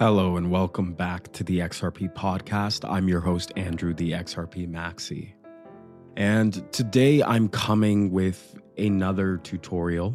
Hello and welcome back to the XRP podcast. I'm your host, Andrew, the XRP Maxi. And today I'm coming with another tutorial.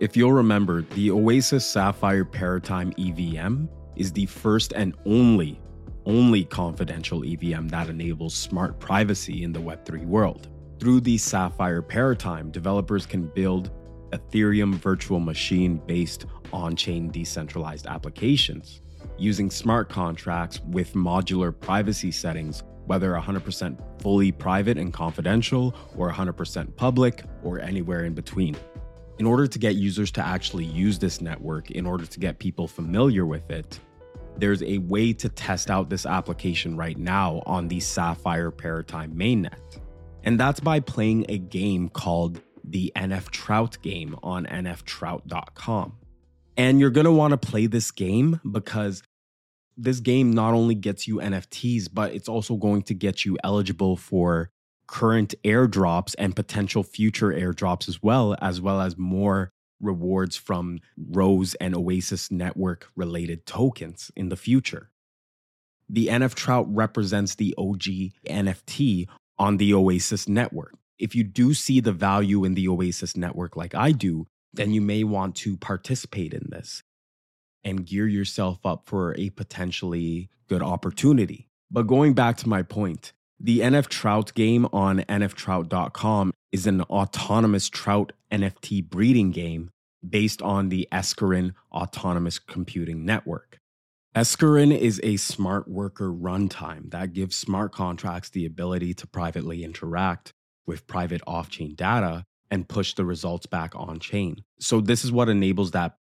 If you'll remember, the Oasis Sapphire Paratime EVM is the first and only, only confidential EVM that enables smart privacy in the Web3 world. Through the Sapphire Paratime, developers can build Ethereum virtual machine based on chain decentralized applications using smart contracts with modular privacy settings, whether 100% fully private and confidential, or 100% public, or anywhere in between. In order to get users to actually use this network, in order to get people familiar with it, there's a way to test out this application right now on the Sapphire Paratime mainnet. And that's by playing a game called the NF Trout game on nftrout.com. And you're going to want to play this game because this game not only gets you NFTs, but it's also going to get you eligible for current airdrops and potential future airdrops as well, as well as more rewards from Rose and Oasis network related tokens in the future. The NF Trout represents the OG NFT on the Oasis network. If you do see the value in the Oasis network like I do, then you may want to participate in this and gear yourself up for a potentially good opportunity. But going back to my point, the NF Trout game on nftrout.com is an autonomous trout NFT breeding game based on the Escrin Autonomous Computing Network. Escrin is a smart worker runtime that gives smart contracts the ability to privately interact with private off chain data and push the results back on chain. So, this is what enables that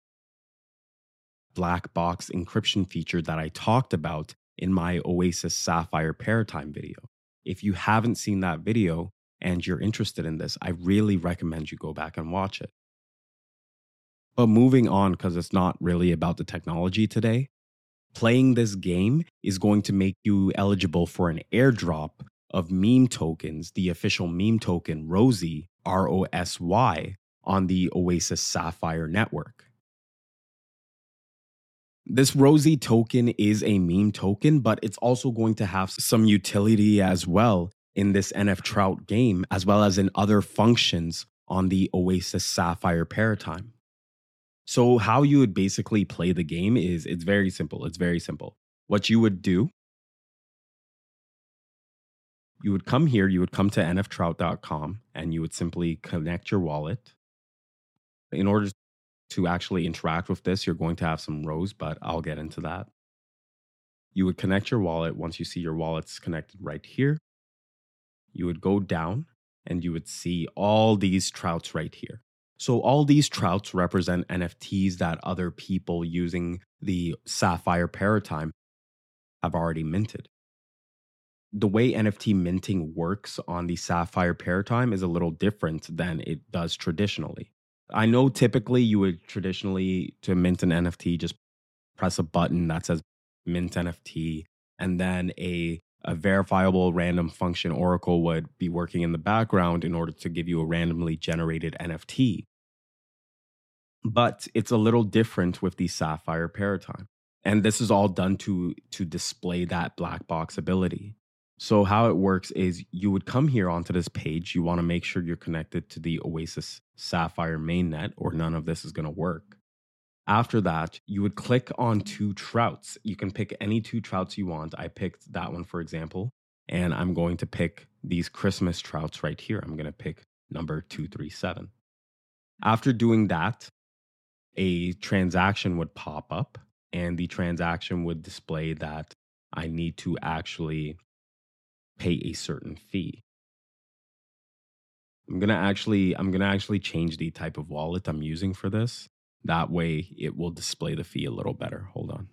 black box encryption feature that I talked about in my Oasis Sapphire Paratime video. If you haven't seen that video and you're interested in this, I really recommend you go back and watch it. But moving on, because it's not really about the technology today, playing this game is going to make you eligible for an airdrop of meme tokens, the official meme token ROSY, R O S Y, on the Oasis Sapphire network. This ROSY token is a meme token, but it's also going to have some utility as well in this NF Trout game, as well as in other functions on the Oasis Sapphire Paratime. So, how you would basically play the game is it's very simple. It's very simple. What you would do, you would come here, you would come to nftrout.com, and you would simply connect your wallet. In order to actually interact with this, you're going to have some rose, but I'll get into that. You would connect your wallet once you see your wallet's connected right here. You would go down and you would see all these trouts right here. So, all these trouts represent NFTs that other people using the Sapphire Paratime have already minted. The way NFT minting works on the Sapphire Paratime is a little different than it does traditionally. I know typically you would traditionally to mint an NFT just press a button that says mint NFT and then a a verifiable random function oracle would be working in the background in order to give you a randomly generated NFT. But it's a little different with the Sapphire Paratime. And this is all done to to display that black box ability. So how it works is you would come here onto this page. You want to make sure you're connected to the Oasis Sapphire mainnet or none of this is going to work. After that, you would click on two trouts. You can pick any two trouts you want. I picked that one, for example, and I'm going to pick these Christmas trouts right here. I'm going to pick number 237. After doing that, a transaction would pop up, and the transaction would display that I need to actually pay a certain fee. I'm gonna actually I'm gonna actually change the type of wallet I'm using for this. That way it will display the fee a little better. Hold on.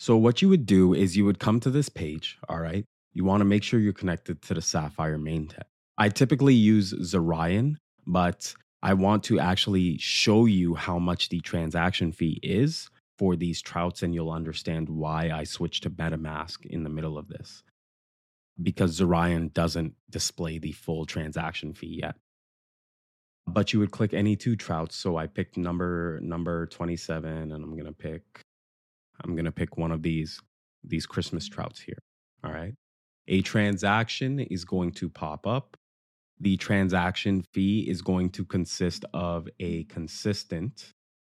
So what you would do is you would come to this page, all right? You want to make sure you're connected to the Sapphire main mainnet. I typically use Zerion, but I want to actually show you how much the transaction fee is for these trouts, and you'll understand why I switched to MetaMask in the middle of this because Zerion doesn't display the full transaction fee yet. But you would click any two trouts. So I picked number number 27 and I'm gonna pick I'm to pick one of these these Christmas trouts here. All right. A transaction is going to pop up. The transaction fee is going to consist of a consistent,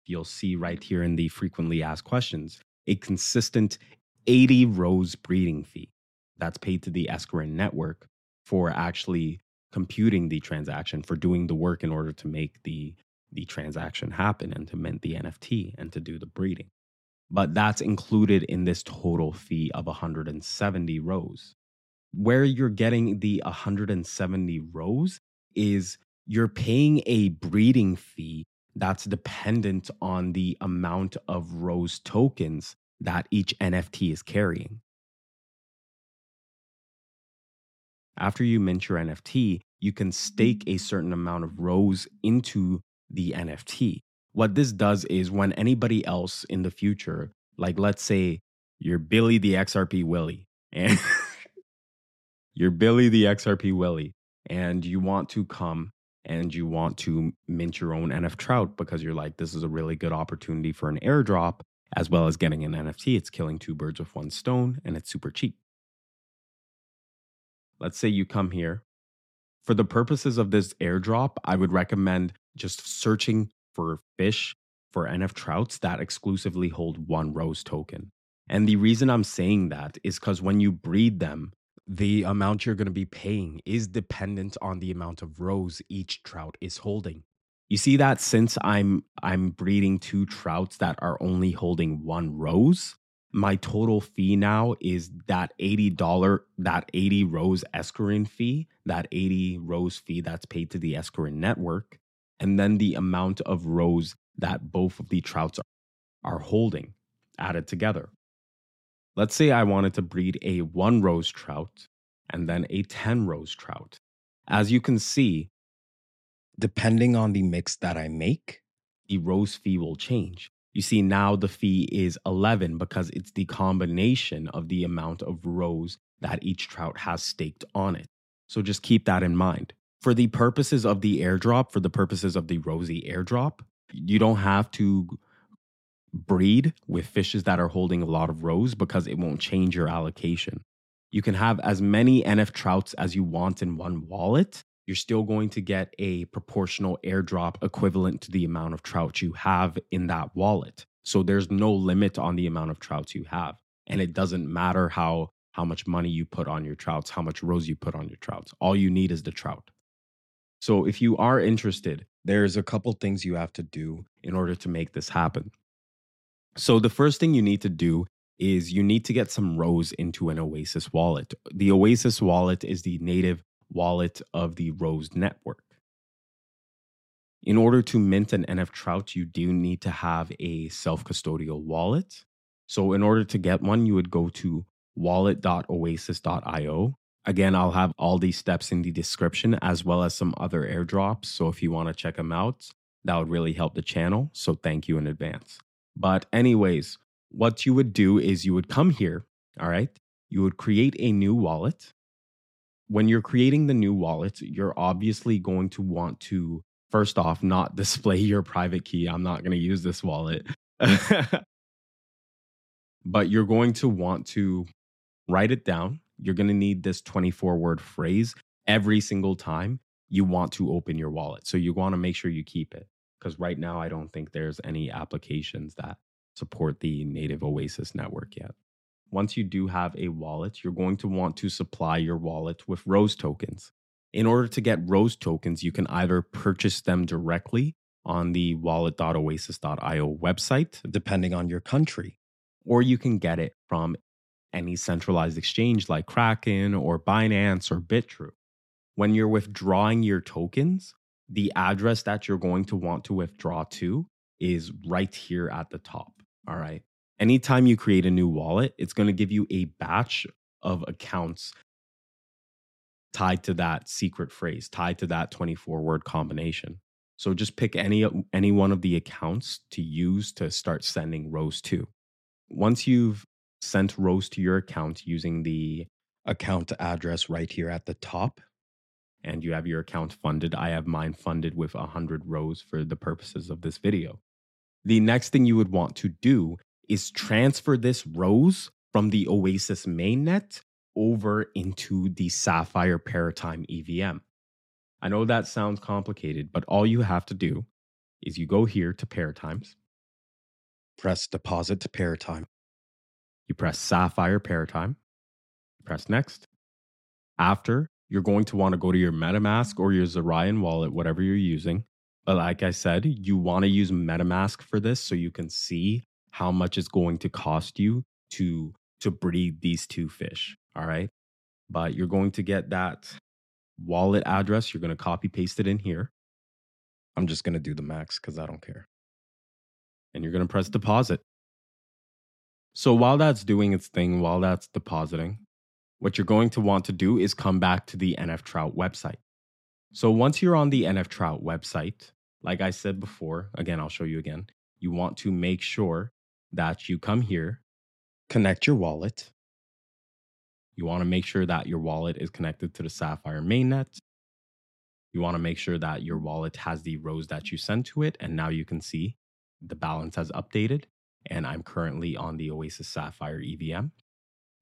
you'll see right here in the frequently asked questions, a consistent 80 rose breeding fee that's paid to the Escrin network for actually computing the transaction, for doing the work in order to make the, the transaction happen and to mint the NFT and to do the breeding but that's included in this total fee of 170 rose. Where you're getting the 170 rose is you're paying a breeding fee that's dependent on the amount of rose tokens that each NFT is carrying. After you mint your NFT, you can stake a certain amount of rose into the NFT what this does is when anybody else in the future, like let's say you're Billy the XRP Willie, and you're Billy the XRP Willie, and you want to come and you want to mint your own NF Trout because you're like, this is a really good opportunity for an airdrop as well as getting an NFT. It's killing two birds with one stone and it's super cheap. Let's say you come here. For the purposes of this airdrop, I would recommend just searching for fish for NF trouts that exclusively hold one rose token. And the reason I'm saying that is because when you breed them, the amount you're going to be paying is dependent on the amount of rose each trout is holding. You see that since I'm I'm breeding two trouts that are only holding one rose, my total fee now is that $80 that 80 rose Escrin fee, that 80 rose fee that's paid to the Escrin network and then the amount of rose that both of the trouts are holding added together. Let's say I wanted to breed a one rose trout and then a 10 rose trout. As you can see, depending on the mix that I make, the rose fee will change. You see, now the fee is 11 because it's the combination of the amount of rose that each trout has staked on it. So just keep that in mind for the purposes of the airdrop, for the purposes of the rosy airdrop, you don't have to breed with fishes that are holding a lot of rose because it won't change your allocation. You can have as many NF trouts as you want in one wallet. You're still going to get a proportional airdrop equivalent to the amount of trouts you have in that wallet. So there's no limit on the amount of trouts you have. And it doesn't matter how how much money you put on your trouts, how much rose you put on your trouts. All you need is the trout. So if you are interested, there's a couple things you have to do in order to make this happen. So the first thing you need to do is you need to get some rose into an Oasis wallet. The Oasis wallet is the native wallet of the Rose network. In order to mint an NF Trout, you do need to have a self custodial wallet. So, in order to get one, you would go to wallet.oasis.io Again, I'll have all these steps in the description as well as some other airdrops. So if you want to check them out, that would really help the channel. So thank you in advance. But, anyways, what you would do is you would come here, all right? You would create a new wallet. When you're creating the new wallet, you're obviously going to want to, first off, not display your private key. I'm not going to use this wallet. but you're going to want to write it down you're going to need this 24 word phrase every single time you want to open your wallet. So you want to make sure you keep it because right now I don't think there's any applications that support the native Oasis network yet. Once you do have a wallet, you're going to want to supply your wallet with Rose tokens. In order to get Rose tokens, you can either purchase them directly on the wallet.oasis.io website, depending on your country, or you can get it from any centralized exchange like Kraken or Binance or Bitrue. When you're withdrawing your tokens, the address that you're going to want to withdraw to is right here at the top. All right. Anytime you create a new wallet, it's going to give you a batch of accounts tied to that secret phrase, tied to that 24 word combination. So just pick any any one of the accounts to use to start sending rose to. Once you've sent rose to your account using the account address right here at the top. And you have your account funded. I have mine funded with 100 rose for the purposes of this video. The next thing you would want to do is transfer this rose from the Oasis mainnet over into the Sapphire Paratime EVM. I know that sounds complicated, but all you have to do is you go here to Paratimes, press deposit to Paratime. You press Sapphire Paratime, press next. After, you're going to want to go to your MetaMask or your Zerion wallet, whatever you're using. But like I said, you want to use MetaMask for this so you can see how much it's going to cost you to to breed these two fish. All right. But you're going to get that wallet address. You're going to copy paste it in here. I'm just going to do the max because I don't care. And you're going to press deposit. So while that's doing its thing, while that's depositing, what you're going to want to do is come back to the NF Trout website. So once you're on the NF Trout website, like I said before, again, I'll show you again, you want to make sure that you come here, connect your wallet. You want to make sure that your wallet is connected to the Sapphire mainnet. You want to make sure that your wallet has the rose that you sent to it. And now you can see the balance has updated. And I'm currently on the Oasis Sapphire EVM.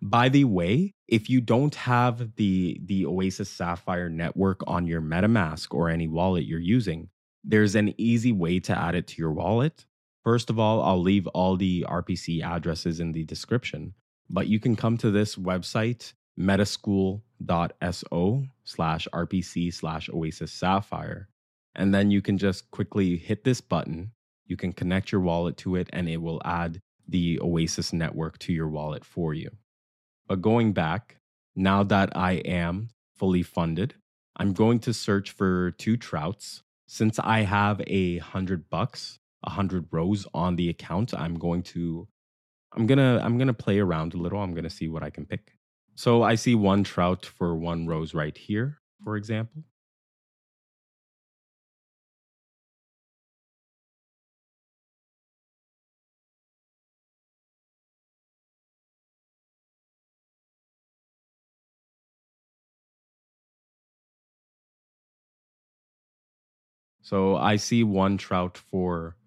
By the way, if you don't have the the Oasis Sapphire network on your MetaMask or any wallet you're using, there's an easy way to add it to your wallet. First of all, I'll leave all the RPC addresses in the description, but you can come to this website, metaschool.so slash RPC slash Oasis Sapphire, and then you can just quickly hit this button. You can connect your wallet to it, and it will add the Oasis network to your wallet for you. But going back, now that I am fully funded, I'm going to search for two trouts. Since I have a hundred bucks, 100 rose on the account i'm going to i'm gonna i'm gonna play around a little i'm gonna see what i can pick. So i see one trout for one rose right here for example. So I see one trout for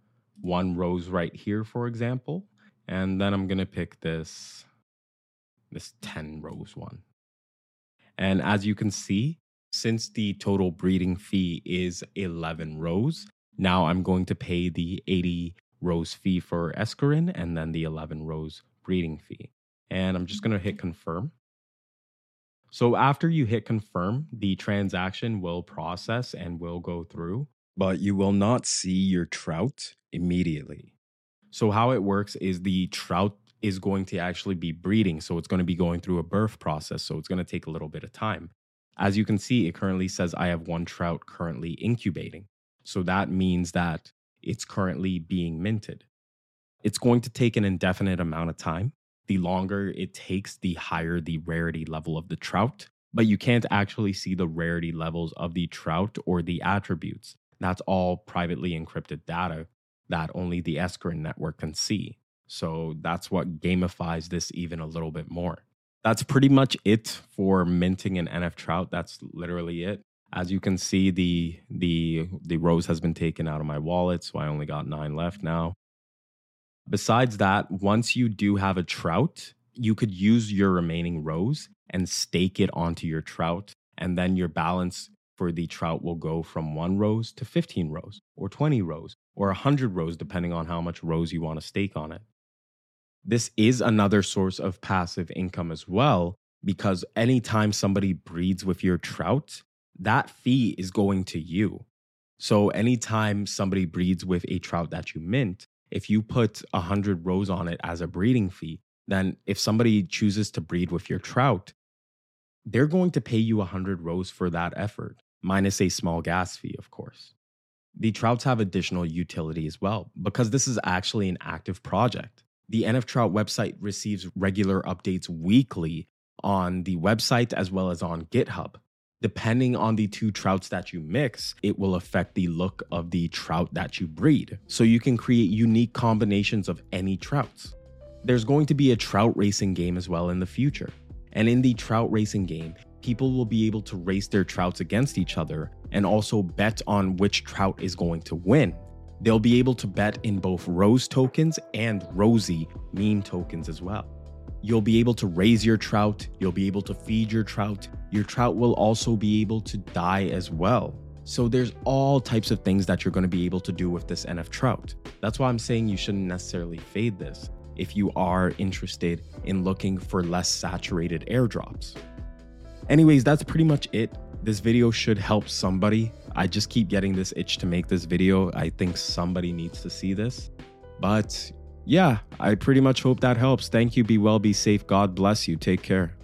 one rose right here, for example. And then I'm going to pick this, this 10 rose one. And as you can see, since the total breeding fee is 11 rose, now I'm going to pay the 80 rose fee for Escrin and then the 11 rose breeding fee. And I'm just going to hit confirm. So after you hit confirm, the transaction will process and will go through but you will not see your trout immediately. So, how it works is the trout is going to actually be breeding. So, it's going to be going through a birth process. So, it's going to take a little bit of time. As you can see, it currently says I have one trout currently incubating. So, that means that it's currently being minted. It's going to take an indefinite amount of time. The longer it takes, the higher the rarity level of the trout, but you can't actually see the rarity levels of the trout or the attributes. That's all privately encrypted data that only the Escrin network can see. So that's what gamifies this even a little bit more. That's pretty much it for minting an NF Trout. That's literally it. As you can see, the the the rose has been taken out of my wallet, so I only got nine left now. Besides that, once you do have a trout, you could use your remaining rose and stake it onto your trout, and then your balance for the trout will go from one rose to 15 rose, or 20 rose, or 100 rose, depending on how much rose you want to stake on it. This is another source of passive income as well, because anytime somebody breeds with your trout, that fee is going to you. So anytime somebody breeds with a trout that you mint, if you put 100 rose on it as a breeding fee, then if somebody chooses to breed with your trout, they're going to pay you 100 rose for that effort minus a small gas fee, of course. The Trouts have additional utility as well because this is actually an active project. The NF Trout website receives regular updates weekly on the website as well as on GitHub. Depending on the two trouts that you mix, it will affect the look of the trout that you breed. So you can create unique combinations of any trouts. There's going to be a trout racing game as well in the future. And in the trout racing game, people will be able to race their trouts against each other and also bet on which trout is going to win. They'll be able to bet in both Rose tokens and ROSY meme tokens as well. You'll be able to raise your trout, you'll be able to feed your trout. Your trout will also be able to die as well. So there's all types of things that you're going to be able to do with this NF trout. That's why I'm saying you shouldn't necessarily fade this if you are interested in looking for less saturated airdrops. Anyways, that's pretty much it. This video should help somebody. I just keep getting this itch to make this video. I think somebody needs to see this. But yeah, I pretty much hope that helps. Thank you. Be well, be safe. God bless you. Take care.